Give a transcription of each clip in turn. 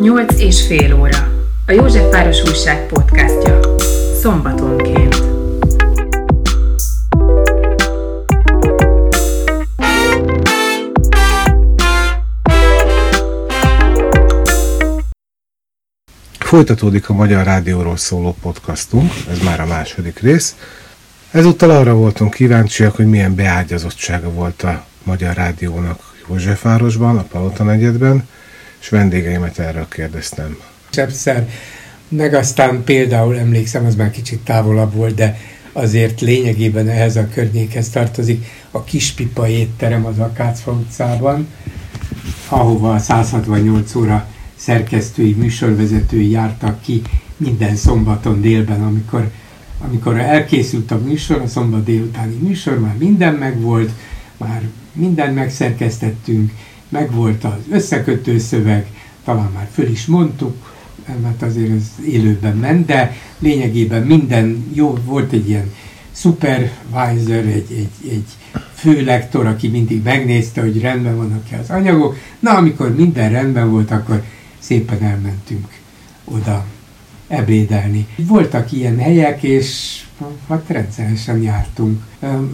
8 és fél óra. A Józsefváros Újság podcastja. Szombatonként. Folytatódik a Magyar Rádióról szóló podcastunk, ez már a második rész. Ezúttal arra voltunk kíváncsiak, hogy milyen beágyazottsága volt a Magyar Rádiónak Józsefvárosban, a Palota negyedben, és vendégeimet erről kérdeztem. Többször, meg aztán például emlékszem, az már kicsit távolabb volt, de azért lényegében ehhez a környékhez tartozik a Kispipa étterem az Akácfa utcában, ahova a 168 óra szerkesztői, műsorvezetői jártak ki minden szombaton délben, amikor, amikor elkészült a műsor, a szombat délutáni műsor, már minden megvolt, már mindent megszerkesztettünk, megvolt az összekötő szöveg, talán már föl is mondtuk, mert azért ez élőben ment, de lényegében minden jó, volt egy ilyen supervisor, egy, egy, egy főlektor, aki mindig megnézte, hogy rendben vannak-e az anyagok. Na, amikor minden rendben volt, akkor szépen elmentünk oda ebédelni. Voltak ilyen helyek, és hát rendszeresen jártunk,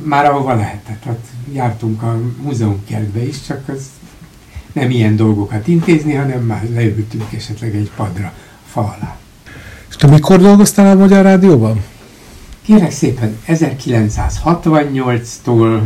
már ahova lehetett. Hát jártunk a múzeumkertbe is, csak az nem ilyen dolgokat intézni, hanem már leültünk esetleg egy padra, fa alá. És te mikor dolgoztál a Magyar Rádióban? Kérek szépen, 1968-tól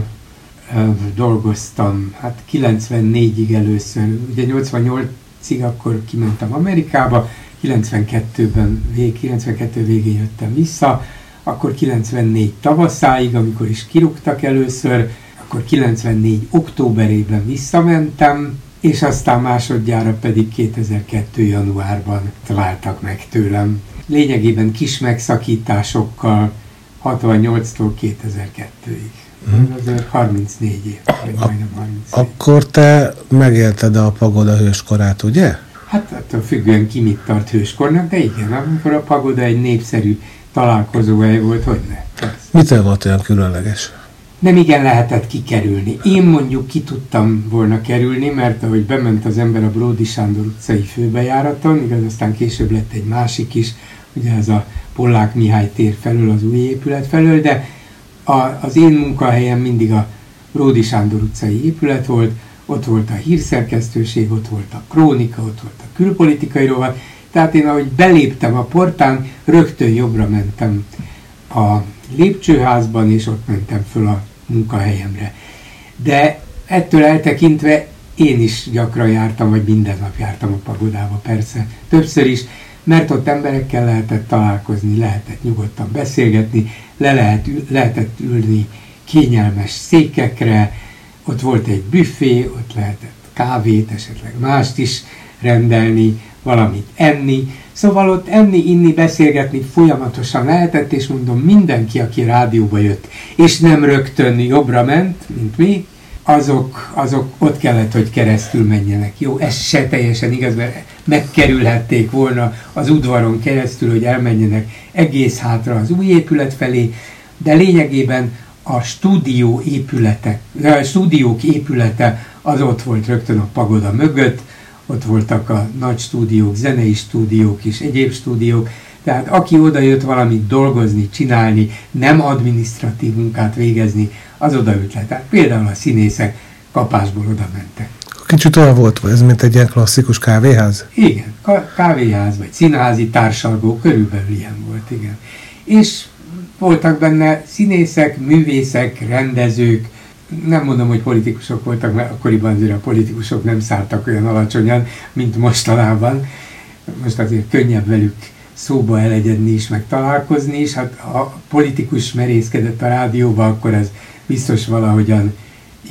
dolgoztam, hát 94-ig először, ugye 88-ig akkor kimentem Amerikába, 92-ben, vég, 92 végén jöttem vissza, akkor 94 tavaszáig, amikor is kirúgtak először, akkor 94 októberében visszamentem, és aztán másodjára pedig 2002. januárban találtak meg tőlem. Lényegében kis megszakításokkal 68-tól 2002-ig. Mm. Azért 34 év, vagy majdnem 34. Akkor te megélted a pagoda hőskorát, ugye? Hát attól függően ki mit tart hőskornak, de igen, amikor a pagoda egy népszerű találkozóhely volt, hogy ne. Mitől volt olyan különleges? Nem igen lehetett kikerülni. Én mondjuk ki tudtam volna kerülni, mert ahogy bement az ember a Bródi Sándor utcai főbejáraton, igaz, aztán később lett egy másik is, ugye ez a Pollák Mihály tér felől, az új épület felől, de a, az én munkahelyem mindig a Bródi Sándor utcai épület volt, ott volt a hírszerkesztőség, ott volt a krónika, ott volt a külpolitikai rovat, tehát én ahogy beléptem a portán, rögtön jobbra mentem a lépcsőházban, és ott mentem föl a munkahelyemre. De ettől eltekintve én is gyakran jártam, vagy minden nap jártam a pagodába, persze, többször is, mert ott emberekkel lehetett találkozni, lehetett nyugodtan beszélgetni, le lehet, lehetett ülni kényelmes székekre, ott volt egy büfé, ott lehetett kávét, esetleg mást is rendelni, valamit enni. Szóval ott enni, inni, beszélgetni folyamatosan lehetett, és mondom, mindenki, aki rádióba jött, és nem rögtön jobbra ment, mint mi, azok, azok ott kellett, hogy keresztül menjenek. Jó, ez se teljesen igaz, mert megkerülhették volna az udvaron keresztül, hogy elmenjenek egész hátra az új épület felé, de lényegében a stúdió épületek, a stúdiók épülete az ott volt rögtön a pagoda mögött, ott voltak a nagy stúdiók, zenei stúdiók és egyéb stúdiók, tehát aki oda jött valamit dolgozni, csinálni, nem adminisztratív munkát végezni, az odaült le. Tehát például a színészek kapásból oda mentek. Kicsit olyan volt, ez mint egy ilyen klasszikus kávéház? Igen, kávéház vagy színházi társalgó, körülbelül ilyen volt, igen. És voltak benne színészek, művészek, rendezők, nem mondom, hogy politikusok voltak, mert akkoriban azért a politikusok nem szálltak olyan alacsonyan, mint mostanában. Most azért könnyebb velük szóba elegyedni is, meg találkozni is. Hát ha politikus merészkedett a rádióba, akkor ez biztos valahogyan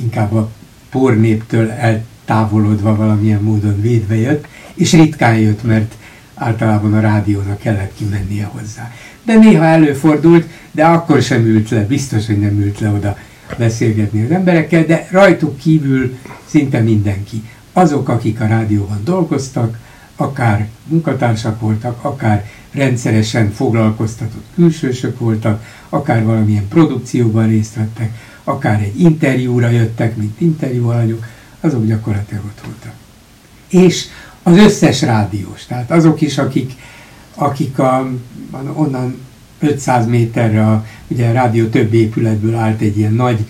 inkább a pornéptől eltávolodva valamilyen módon védve jött, és ritkán jött, mert általában a rádiónak kellett kimennie hozzá. De néha előfordult, de akkor sem ült le, biztos, hogy nem ült le oda beszélgetni az emberekkel, de rajtuk kívül szinte mindenki. Azok, akik a rádióban dolgoztak, akár munkatársak voltak, akár rendszeresen foglalkoztatott külsősök voltak, akár valamilyen produkcióban részt vettek, akár egy interjúra jöttek, mint interjúalanyok, azok gyakorlatilag ott voltak. És Az összes rádiós, tehát azok is, akik, akik a, onnan 500 méterre, a, ugye a rádió több épületből állt egy ilyen nagy,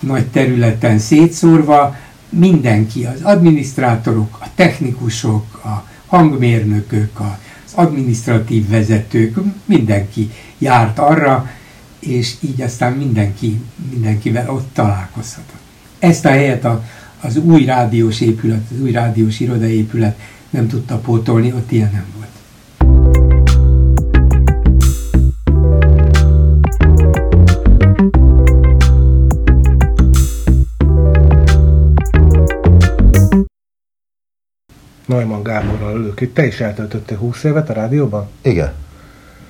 nagy területen szétszórva, mindenki, az adminisztrátorok, a technikusok, a hangmérnökök, az adminisztratív vezetők, mindenki járt arra, és így aztán mindenki, mindenkivel ott találkozhatott. Ezt a helyet a, az új rádiós épület, az új rádiós irodaépület nem tudta pótolni, ott ilyen nem Neumann Gáborral ülök itt. Te is eltöltöttél 20 évet a rádióban? Igen.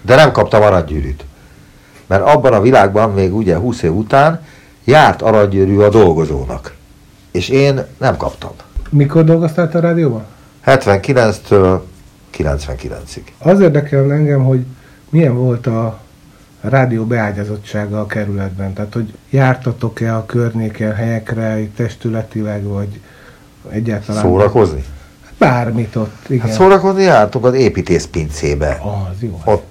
De nem kaptam aranygyűrűt. Mert abban a világban még ugye 20 év után járt aranygyűrű a dolgozónak. És én nem kaptam. Mikor dolgoztál a rádióban? 79-től 99-ig. Az érdekel engem, hogy milyen volt a rádió beágyazottsága a kerületben. Tehát, hogy jártatok-e a környéken helyekre, testületileg, vagy egyáltalán... Szórakozni? Bármit ott, igen. Hát szórakozni jártunk az építészpincébe. Az jó. Ott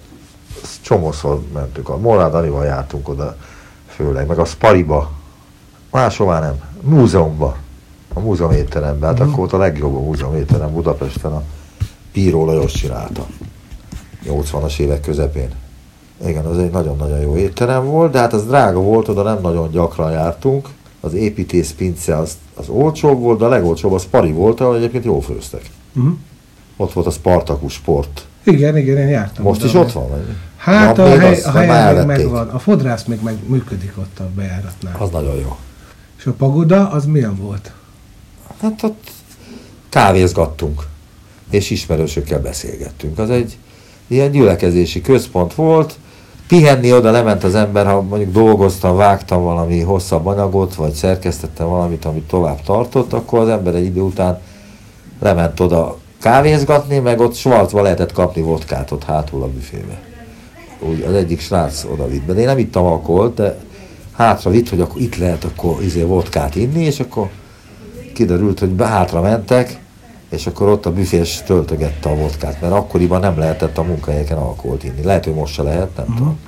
csomószor mentünk. A Molnár Danival jártunk oda főleg, meg a Spariba. Máshová nem. Múzeumba. A múzeum étteremben. Hát Mhm. akkor ott a legjobb a múzeum étterem Budapesten a Píró Lajos csinálta. 80-as évek közepén. Igen, az egy nagyon-nagyon jó étterem volt, de hát az drága volt, oda nem nagyon gyakran jártunk. Az építész pince az, az olcsóbb volt, de a legolcsóbb az Spari volt, ahol egyébként jól főztek. Uh-huh. Ott volt a Spartakus sport. Igen, igen, én jártam. Most oda. is ott van? Vagy? Hát Van a, hely, a helyen még megvan. A fodrász még meg működik ott a bejáratnál. Az nagyon jó. És a pagoda, az milyen volt? Hát ott kávézgattunk, és ismerősökkel beszélgettünk. Az egy ilyen gyülekezési központ volt, pihenni oda lement az ember, ha mondjuk dolgoztam, vágtam valami hosszabb anyagot, vagy szerkesztettem valamit, amit tovább tartott, akkor az ember egy idő után lement oda kávézgatni, meg ott Schwarzba lehetett kapni vodkát ott hátul a büfébe. Úgy az egyik srác oda vitt. De én nem ittam alkoholt, de hátra vitt, hogy akkor itt lehet akkor izé vodkát inni, és akkor kiderült, hogy hátra mentek, és akkor ott a büfés töltögette a vodkát, mert akkoriban nem lehetett a munkahelyeken alkoholt inni. Lehet, hogy most se lehet, nem uh-huh. tudom.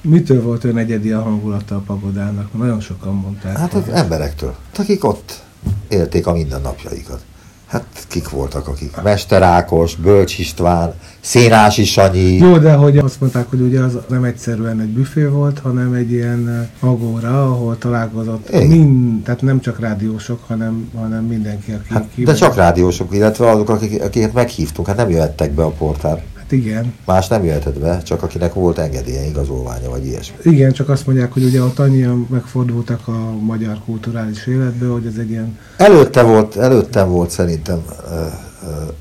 Mitől volt ön egyedi a hangulata a pagodának? Nagyon sokan mondták. Hát az hogy- emberektől, akik ott élték a mindennapjaikat. Hát kik voltak, akik? Mester Ákos, Bölcs István, Szénási Sanyi. Jó, de hogy azt mondták, hogy ugye az nem egyszerűen egy büfé volt, hanem egy ilyen eh, agóra, ahol találkozott Igen. mind, tehát nem csak rádiósok, hanem, hanem mindenki, aki Hát, de csak rádiósok, illetve azok, akik, akiket meghívtunk, hát nem jöhettek be a portár. Hát igen. Más nem jöhetett be, csak akinek volt engedélye, igazolványa, vagy ilyesmi. Igen, csak azt mondják, hogy ugye ott annyian megfordultak a magyar kulturális életbe, hogy ez egy ilyen Előtte volt, előttem volt szerintem ö, ö,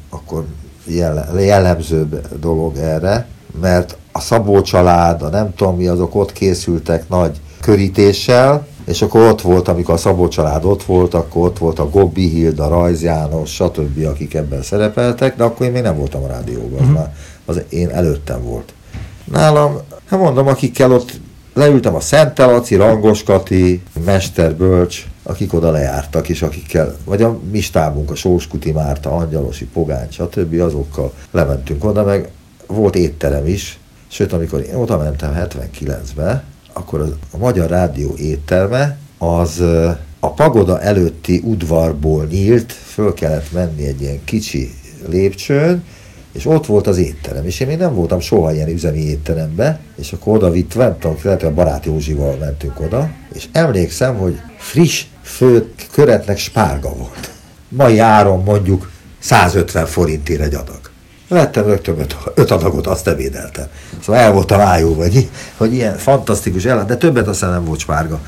akkor jelle, jellemzőbb dolog erre, mert a Szabó család, a nem tudom mi, azok ott készültek nagy körítéssel, és akkor ott volt, amikor a Szabó család ott volt, akkor ott volt a Gobbi Hilda, Rajz János, stb., akik ebben szerepeltek, de akkor én még nem voltam a rádióban, már az én előttem volt. Nálam, hát mondom, akikkel ott leültem a Szentel Laci, Rangos Kati, Mester Bölcs, akik oda lejártak, és akikkel, vagy a mi stábunk, a Sóskuti Márta, Angyalosi, Pogány, stb. azokkal lementünk oda, meg volt étterem is, sőt, amikor én oda mentem 79-be, akkor a Magyar Rádió étterme az ö, a pagoda előtti udvarból nyílt, föl kellett menni egy ilyen kicsi lépcsőn, és ott volt az étterem, és én még nem voltam soha ilyen üzemi étterembe, és akkor oda vitt, tudom, lehet, a barát Józsival mentünk oda, és emlékszem, hogy friss főtt köretnek spárga volt. Mai áron mondjuk 150 forintért egy adag. Vettem rögtön öt, öt adagot, azt ebédeltem. Szóval el voltam ájulva, hogy, hogy ilyen fantasztikus ellát, de többet aztán nem volt spárga.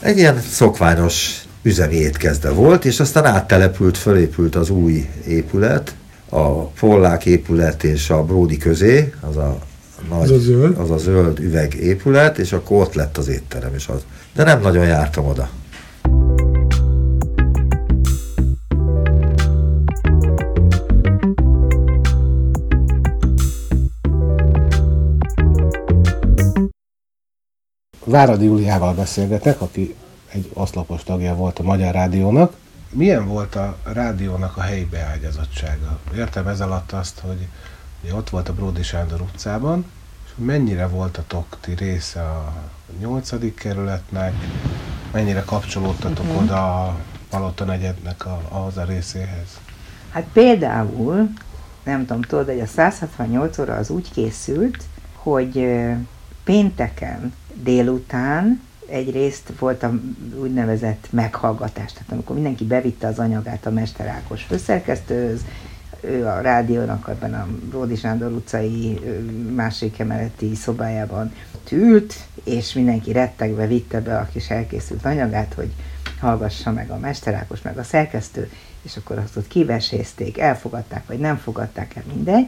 Egy ilyen szokványos üzemi étkezde volt, és aztán áttelepült, fölépült az új épület, a Pollák épület és a Bródi közé, az a nagy, Az a zöld. az a zöld üveg épület, és akkor ott lett az étterem is az. De nem nagyon jártam oda. Váradi Júliával beszélgetek, aki egy oszlopos tagja volt a Magyar Rádiónak. Milyen volt a rádiónak a helyi beágyazottsága? Értem ez alatt azt, hogy ott volt a Bródi Sándor utcában, és mennyire voltatok ti része a 8. kerületnek, mennyire kapcsolódtatok uh-huh. oda a Palota negyednek a, ahhoz a részéhez? Hát például, nem tudom, tudod, hogy a 168 óra az úgy készült, hogy pénteken délután egyrészt volt a úgynevezett meghallgatás, tehát amikor mindenki bevitte az anyagát a Mester Ákos főszerkesztőhöz, ő a rádiónak ebben a Ródi Sándor utcai másik emeleti szobájában ült, és mindenki rettegve vitte be a kis elkészült anyagát, hogy hallgassa meg a Mester Ákos, meg a szerkesztő, és akkor azt ott kivesézték, elfogadták, vagy nem fogadták el, mindegy.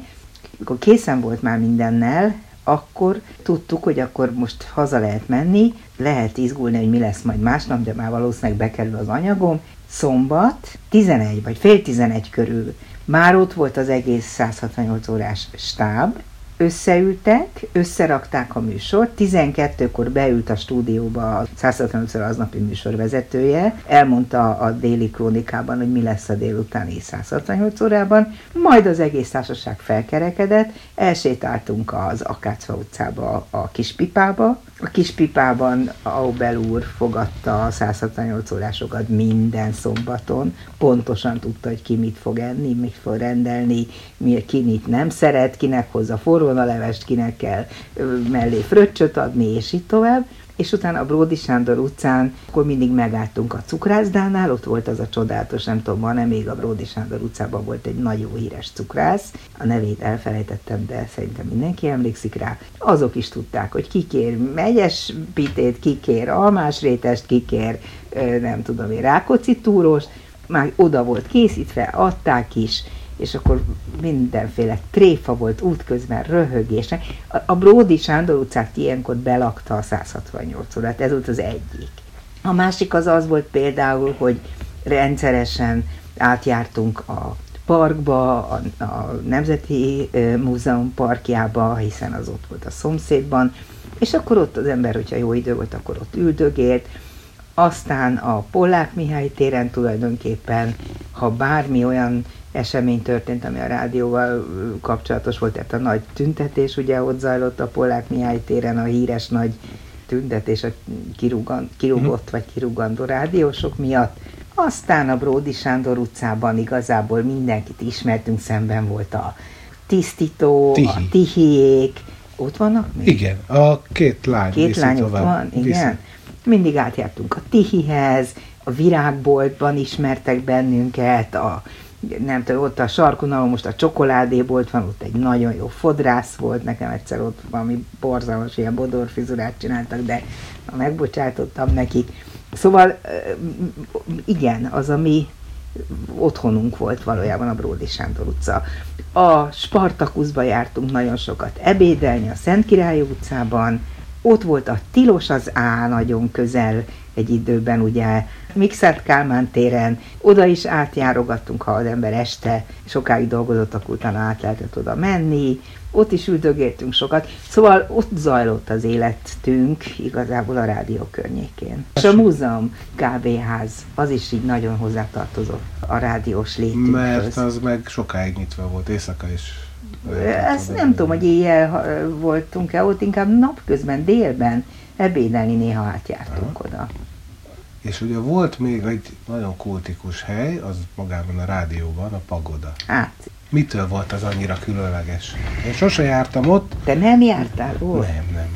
Akkor készen volt már mindennel, akkor tudtuk, hogy akkor most haza lehet menni, lehet izgulni, hogy mi lesz majd másnap, de már valószínűleg bekerül az anyagom. Szombat, 11 vagy fél 11 körül már ott volt az egész 168 órás stáb, összeültek, összerakták a műsort, 12-kor beült a stúdióba a 165 aznapi műsor vezetője, elmondta a déli krónikában, hogy mi lesz a délutáni 168 órában, majd az egész társaság felkerekedett, elsétáltunk az Akácva utcába a Kispipába, a Kispipában Aubel úr fogadta a 168 órásokat minden szombaton, pontosan tudta, hogy ki mit fog enni, mit fog rendelni, mi, ki mit nem szeret, kinek hozza forró levest, kinek kell mellé fröccsöt adni, és így tovább. És utána a Bródi Sándor utcán, akkor mindig megálltunk a cukrászdánál, ott volt az a csodálatos, nem tudom, van-e még a Bródi Sándor utcában volt egy nagyon híres cukrász, a nevét elfelejtettem, de szerintem mindenki emlékszik rá. Azok is tudták, hogy kikér megyes pitét, kikér almás rétest, kikér, nem tudom én, rákóczi túros, már oda volt készítve, adták is, és akkor mindenféle tréfa volt útközben, röhögés. A, a Bródi Sándor utcát ilyenkor belakta a 168 órát, ez volt az egyik. A másik az az volt például, hogy rendszeresen átjártunk a parkba, a, a Nemzeti Múzeum parkjába, hiszen az ott volt a szomszédban, és akkor ott az ember, hogyha jó idő volt, akkor ott üldögélt, aztán a Pollák Mihály téren tulajdonképpen, ha bármi olyan esemény történt, ami a rádióval kapcsolatos volt, tehát a nagy tüntetés, ugye ott zajlott a Polák Mihály téren a híres nagy tüntetés a kirúgan, kirúgott uh-huh. vagy kirúgandó rádiósok miatt. Aztán a Bródi Sándor utcában igazából mindenkit ismertünk, szemben volt a tisztító, Tihi. a tihiék. Ott vannak még? Igen, a két lány. Két lány ott van, igen. Mindig átjártunk a Tihihez, a virágboltban ismertek bennünket, a nem tudom, ott a sarkon, ahol most a csokoládébolt van, ott egy nagyon jó fodrász volt, nekem egyszer ott valami borzalmas ilyen bodorfizurát csináltak, de megbocsátottam nekik. Szóval igen, az a mi otthonunk volt valójában a Bródi Sándor utca. A Spartakuszba jártunk nagyon sokat ebédelni a Szent Király utcában, ott volt a Tilos az Á nagyon közel egy időben, ugye Mixert Kálmán téren, oda is átjárogattunk, ha az ember este sokáig dolgozott, akkor utána át lehetett oda menni, ott is üldögéltünk sokat, szóval ott zajlott az életünk igazából a rádió környékén. És a múzeum kávéház, az is így nagyon hozzátartozott a rádiós létünkhöz. Mert az meg sokáig nyitva volt, éjszaka is. Ezt nem tudom, hogy éjjel voltunk-e ott, inkább napközben, délben ebédelni néha átjártunk Aha. oda. És ugye volt még egy nagyon kultikus hely, az magában a rádióban, a Pagoda. Hát. Mitől volt az annyira különleges? Én sose jártam ott. Te nem jártál ott? Nem, nem.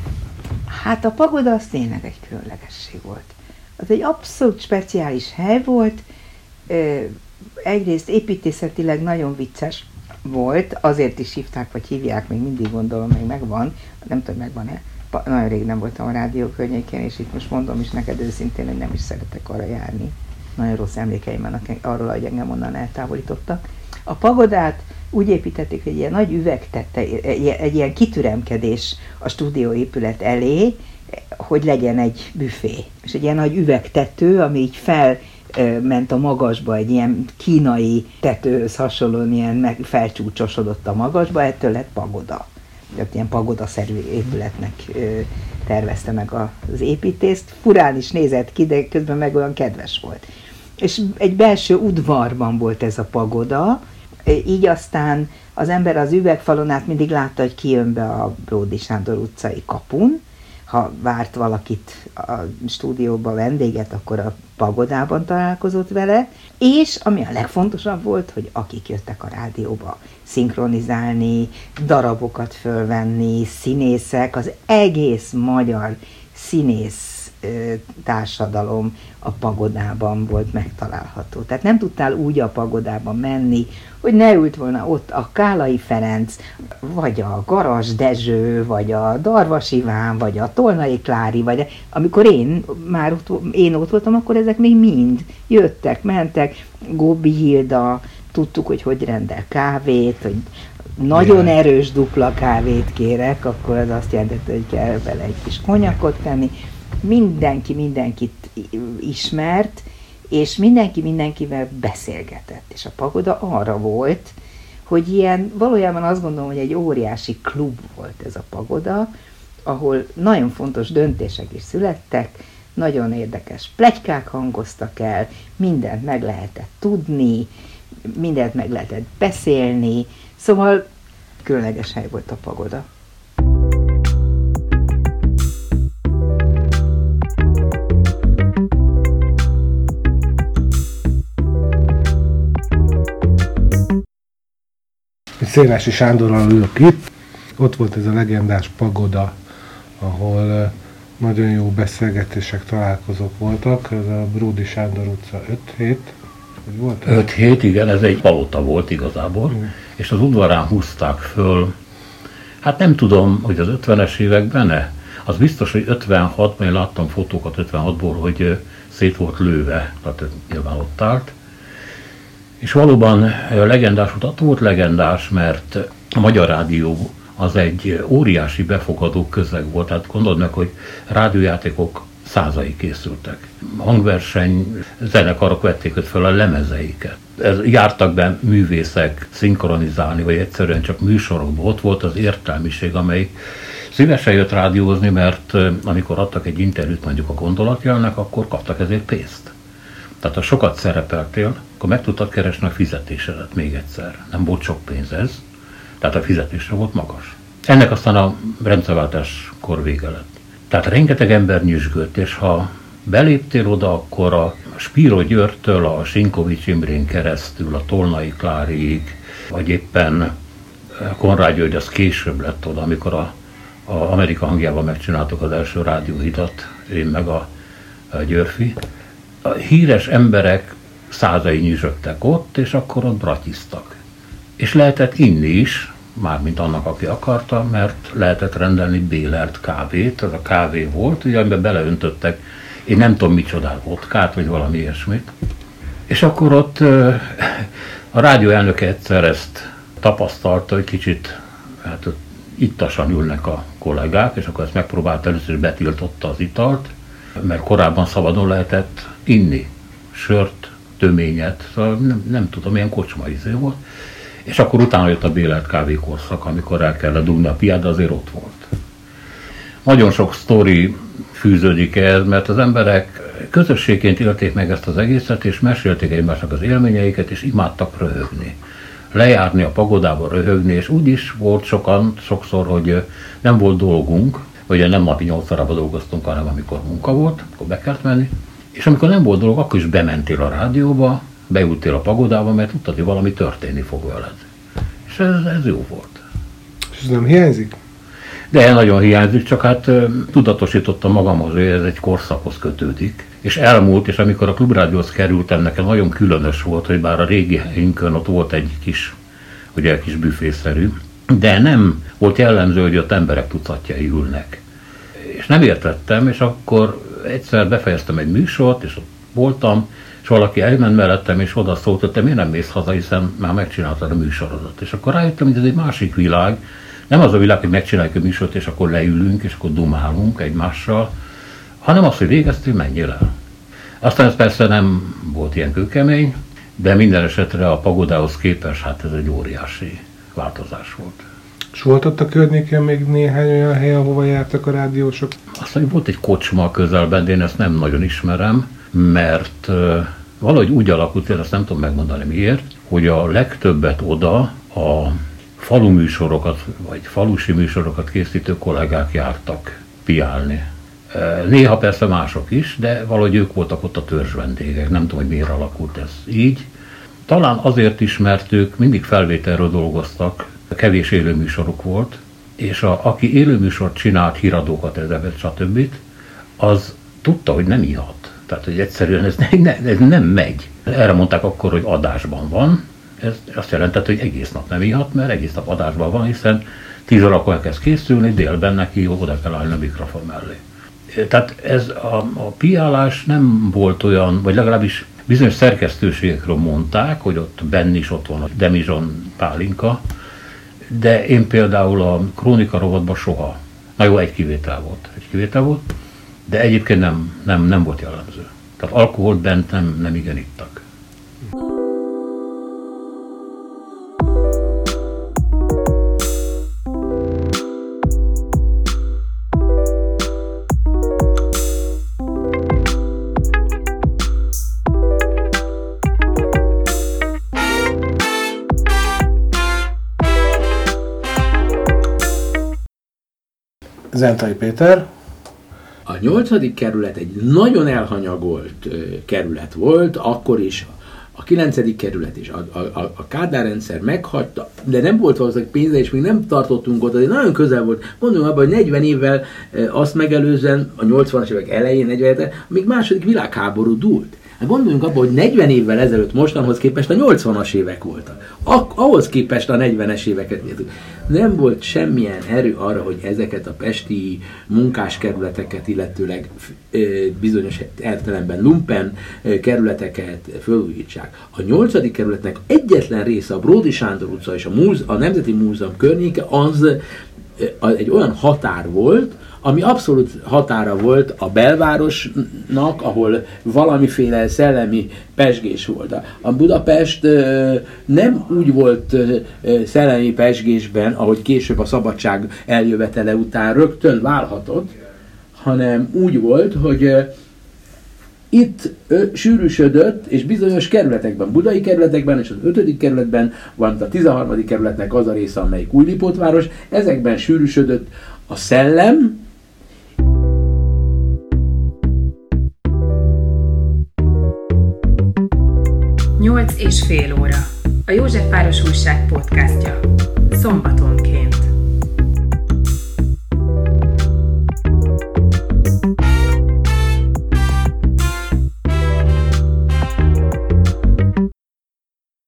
Hát a Pagoda az tényleg egy különlegesség volt. Az egy abszolút speciális hely volt, egyrészt építészetileg nagyon vicces volt, azért is hívták, vagy hívják, még mindig gondolom, még megvan, nem tudom, megvan-e, nagyon rég nem voltam a rádió környékén, és itt most mondom is neked őszintén, hogy nem is szeretek arra járni. Nagyon rossz emlékeim vannak arról, hogy engem onnan eltávolítottak. A pagodát úgy építették, hogy ilyen nagy üveg tette, egy ilyen kitüremkedés a stúdióépület elé, hogy legyen egy büfé. És egy ilyen nagy üvegtető, ami így fel ment a magasba, egy ilyen kínai tetőhöz hasonlóan ilyen meg felcsúcsosodott a magasba, ettől lett pagoda ott ilyen pagodaszerű épületnek tervezte meg az építést. Furán is nézett ki, de közben meg olyan kedves volt. és egy belső udvarban volt ez a pagoda, így aztán az ember az üvegfalon át mindig látta, hogy kijön be a Bródi Sándor utcai kapun, ha várt valakit a stúdióba vendéget, akkor a pagodában találkozott vele, és ami a legfontosabb volt, hogy akik jöttek a rádióba szinkronizálni, darabokat fölvenni, színészek, az egész magyar színész társadalom a pagodában volt megtalálható. Tehát nem tudtál úgy a pagodában menni, hogy ne ült volna ott a Kálai Ferenc, vagy a Garas Dezső, vagy a Darvas Iván, vagy a Tolnai Klári, vagy amikor én már ott, én ott voltam, akkor ezek még mind jöttek, mentek, Góbi Hilda, tudtuk, hogy hogy rendel kávét, hogy nagyon erős dupla kávét kérek, akkor az azt jelenti, hogy kell vele egy kis konyakot tenni, mindenki mindenkit ismert, és mindenki mindenkivel beszélgetett. És a pagoda arra volt, hogy ilyen, valójában azt gondolom, hogy egy óriási klub volt ez a pagoda, ahol nagyon fontos döntések is születtek, nagyon érdekes plegykák hangoztak el, mindent meg lehetett tudni, mindent meg lehetett beszélni, szóval különleges hely volt a pagoda. Szénási Sándorral ülök itt. Ott volt ez a legendás pagoda, ahol nagyon jó beszélgetések, találkozók voltak. Ez a Bródi Sándor utca 5-7. 5-7, igen, ez egy palota volt igazából, mm. és az udvarán húzták föl, hát nem tudom, hogy az 50-es években ne. Az biztos, hogy 56 én láttam fotókat 56-ból, hogy szét volt lőve, tehát nyilván ott állt, és valóban legendás volt, volt legendás, mert a Magyar Rádió az egy óriási befogadó közeg volt. Tehát gondold meg, hogy rádiójátékok százai készültek. Hangverseny zenekarok vették ott fel a lemezeiket. Ez, jártak be művészek szinkronizálni, vagy egyszerűen csak műsorokban. Ott volt az értelmiség, amely szívesen jött rádiózni, mert amikor adtak egy interjút mondjuk a gondolatjelnek, akkor kaptak ezért pénzt. Tehát ha sokat szerepeltél, akkor meg tudtad keresni a fizetésedet még egyszer. Nem volt sok pénz ez, tehát a fizetésre volt magas. Ennek aztán a rendszerváltáskor vége lett. Tehát rengeteg ember nyüzsgött, és ha beléptél oda, akkor a Spiro Györgytől a Sinkovics Imrén keresztül, a Tolnai Kláriig, vagy éppen Konrád György az később lett oda, amikor a, a Amerika hangjával megcsináltuk az első rádióhidat, én meg a, a Györfi. A híres emberek százai nyüzsögtek ott, és akkor ott bratyiztak. És lehetett inni is, mármint annak, aki akarta, mert lehetett rendelni bélert kávét, az a kávé volt, ugye, amiben beleöntöttek, én nem tudom micsodát, vodkát, vagy valami ilyesmit. És akkor ott a rádió elnöke egyszer ezt tapasztalta, hogy kicsit hát ittasan ülnek a kollégák, és akkor ezt megpróbált először betiltotta az italt, mert korábban szabadon lehetett inni sört, töményet, szóval nem, nem tudom, ilyen kocsma izé volt. És akkor utána jött a bélelt kávékorszak, amikor el kellett dugni a piát, de azért ott volt. Nagyon sok sztori fűződik ehhez, mert az emberek közösségként élték meg ezt az egészet, és mesélték egymásnak az élményeiket, és imádtak röhögni. Lejárni a pagodába, röhögni, és úgy is volt sokan, sokszor, hogy nem volt dolgunk, ugye nem napi 8 órában dolgoztunk, hanem amikor munka volt, akkor be kellett menni, és amikor nem volt dolog, akkor is bementél a rádióba, beültél a pagodába, mert tudtad, hogy valami történni fog veled. És ez, ez jó volt. És ez nem hiányzik? De nagyon hiányzik, csak hát tudatosítottam magamhoz, hogy ez egy korszakhoz kötődik. És elmúlt, és amikor a klubrádióhoz kerültem, nekem nagyon különös volt, hogy bár a régi helyünkön ott volt egy kis, ugye egy kis büfészerű, de nem volt jellemző, hogy ott emberek tucatjai ülnek. És nem értettem, és akkor egyszer befejeztem egy műsort, és ott voltam, és valaki elment mellettem, és oda szólt, hogy te miért nem mész haza, hiszen már megcsináltad a műsorodat. És akkor rájöttem, hogy ez egy másik világ, nem az a világ, hogy megcsináljuk a műsort, és akkor leülünk, és akkor dumálunk egymással, hanem az, hogy végeztél, menjél el. Aztán ez persze nem volt ilyen kőkemény, de minden esetre a pagodához képest, hát ez egy óriási változás volt. És volt ott a környéken még néhány olyan hely, ahova jártak a rádiósok? Azt mondja, volt egy kocsma a közelben, de én ezt nem nagyon ismerem, mert valahogy úgy alakult, én azt nem tudom megmondani miért, hogy a legtöbbet oda a falu műsorokat, vagy falusi műsorokat készítő kollégák jártak piálni. Néha persze mások is, de valahogy ők voltak ott a törzs vendégek. Nem tudom, hogy miért alakult ez így. Talán azért is, mert ők mindig felvételről dolgoztak, kevés élőműsoruk volt, és a, aki élőműsort csinált, híradókat, ezeket, stb., az tudta, hogy nem ihat. Tehát, hogy egyszerűen ez, ne, ez nem megy. Erre mondták akkor, hogy adásban van. Ez azt jelentett, hogy egész nap nem ihat, mert egész nap adásban van, hiszen tíz órakor elkezd készülni, délben neki oda kell állni a mikrofon mellé. Tehát ez a, a piálás nem volt olyan, vagy legalábbis bizonyos szerkesztőségekről mondták, hogy ott benn is ott van a Demizson pálinka, de én például a Krónika rovatban soha. Na jó, egy kivétel volt. Egy kivétel volt, de egyébként nem, nem, nem volt jellemző. Tehát alkoholt bent nem, nem igen ittak. Zentai Péter. A nyolcadik kerület egy nagyon elhanyagolt kerület volt, akkor is a kilencedik kerület is, a, a, a Kádár rendszer meghagyta, de nem volt valószínűleg pénze, és még nem tartottunk ott, de nagyon közel volt. Mondom abban, hogy 40 évvel azt megelőzően, a 80-as évek elején, 47 még második világháború dúlt. Hát gondoljunk abba, hogy 40 évvel ezelőtt mostanhoz képest a 80-as évek voltak. Ak- ahhoz képest a 40-es éveket. Nem volt semmilyen erő arra, hogy ezeket a pesti munkáskerületeket, illetőleg bizonyos értelemben lumpen kerületeket fölújítsák. A 8. kerületnek egyetlen része a Bródi Sándor utca és a, múze- a Nemzeti Múzeum környéke az egy olyan határ volt, ami abszolút határa volt a belvárosnak, ahol valamiféle szellemi pesgés volt. A Budapest nem úgy volt szellemi pesgésben, ahogy később a szabadság eljövetele után rögtön válhatott, hanem úgy volt, hogy itt ö, sűrűsödött, és bizonyos kerületekben, budai kerületekben és az ötödik kerületben van a 13. kerületnek az a része, amelyik Újlipótváros, ezekben sűrűsödött a szellem, Nyolc és fél óra. A Józsefváros Újság podcastja. Szombatonként.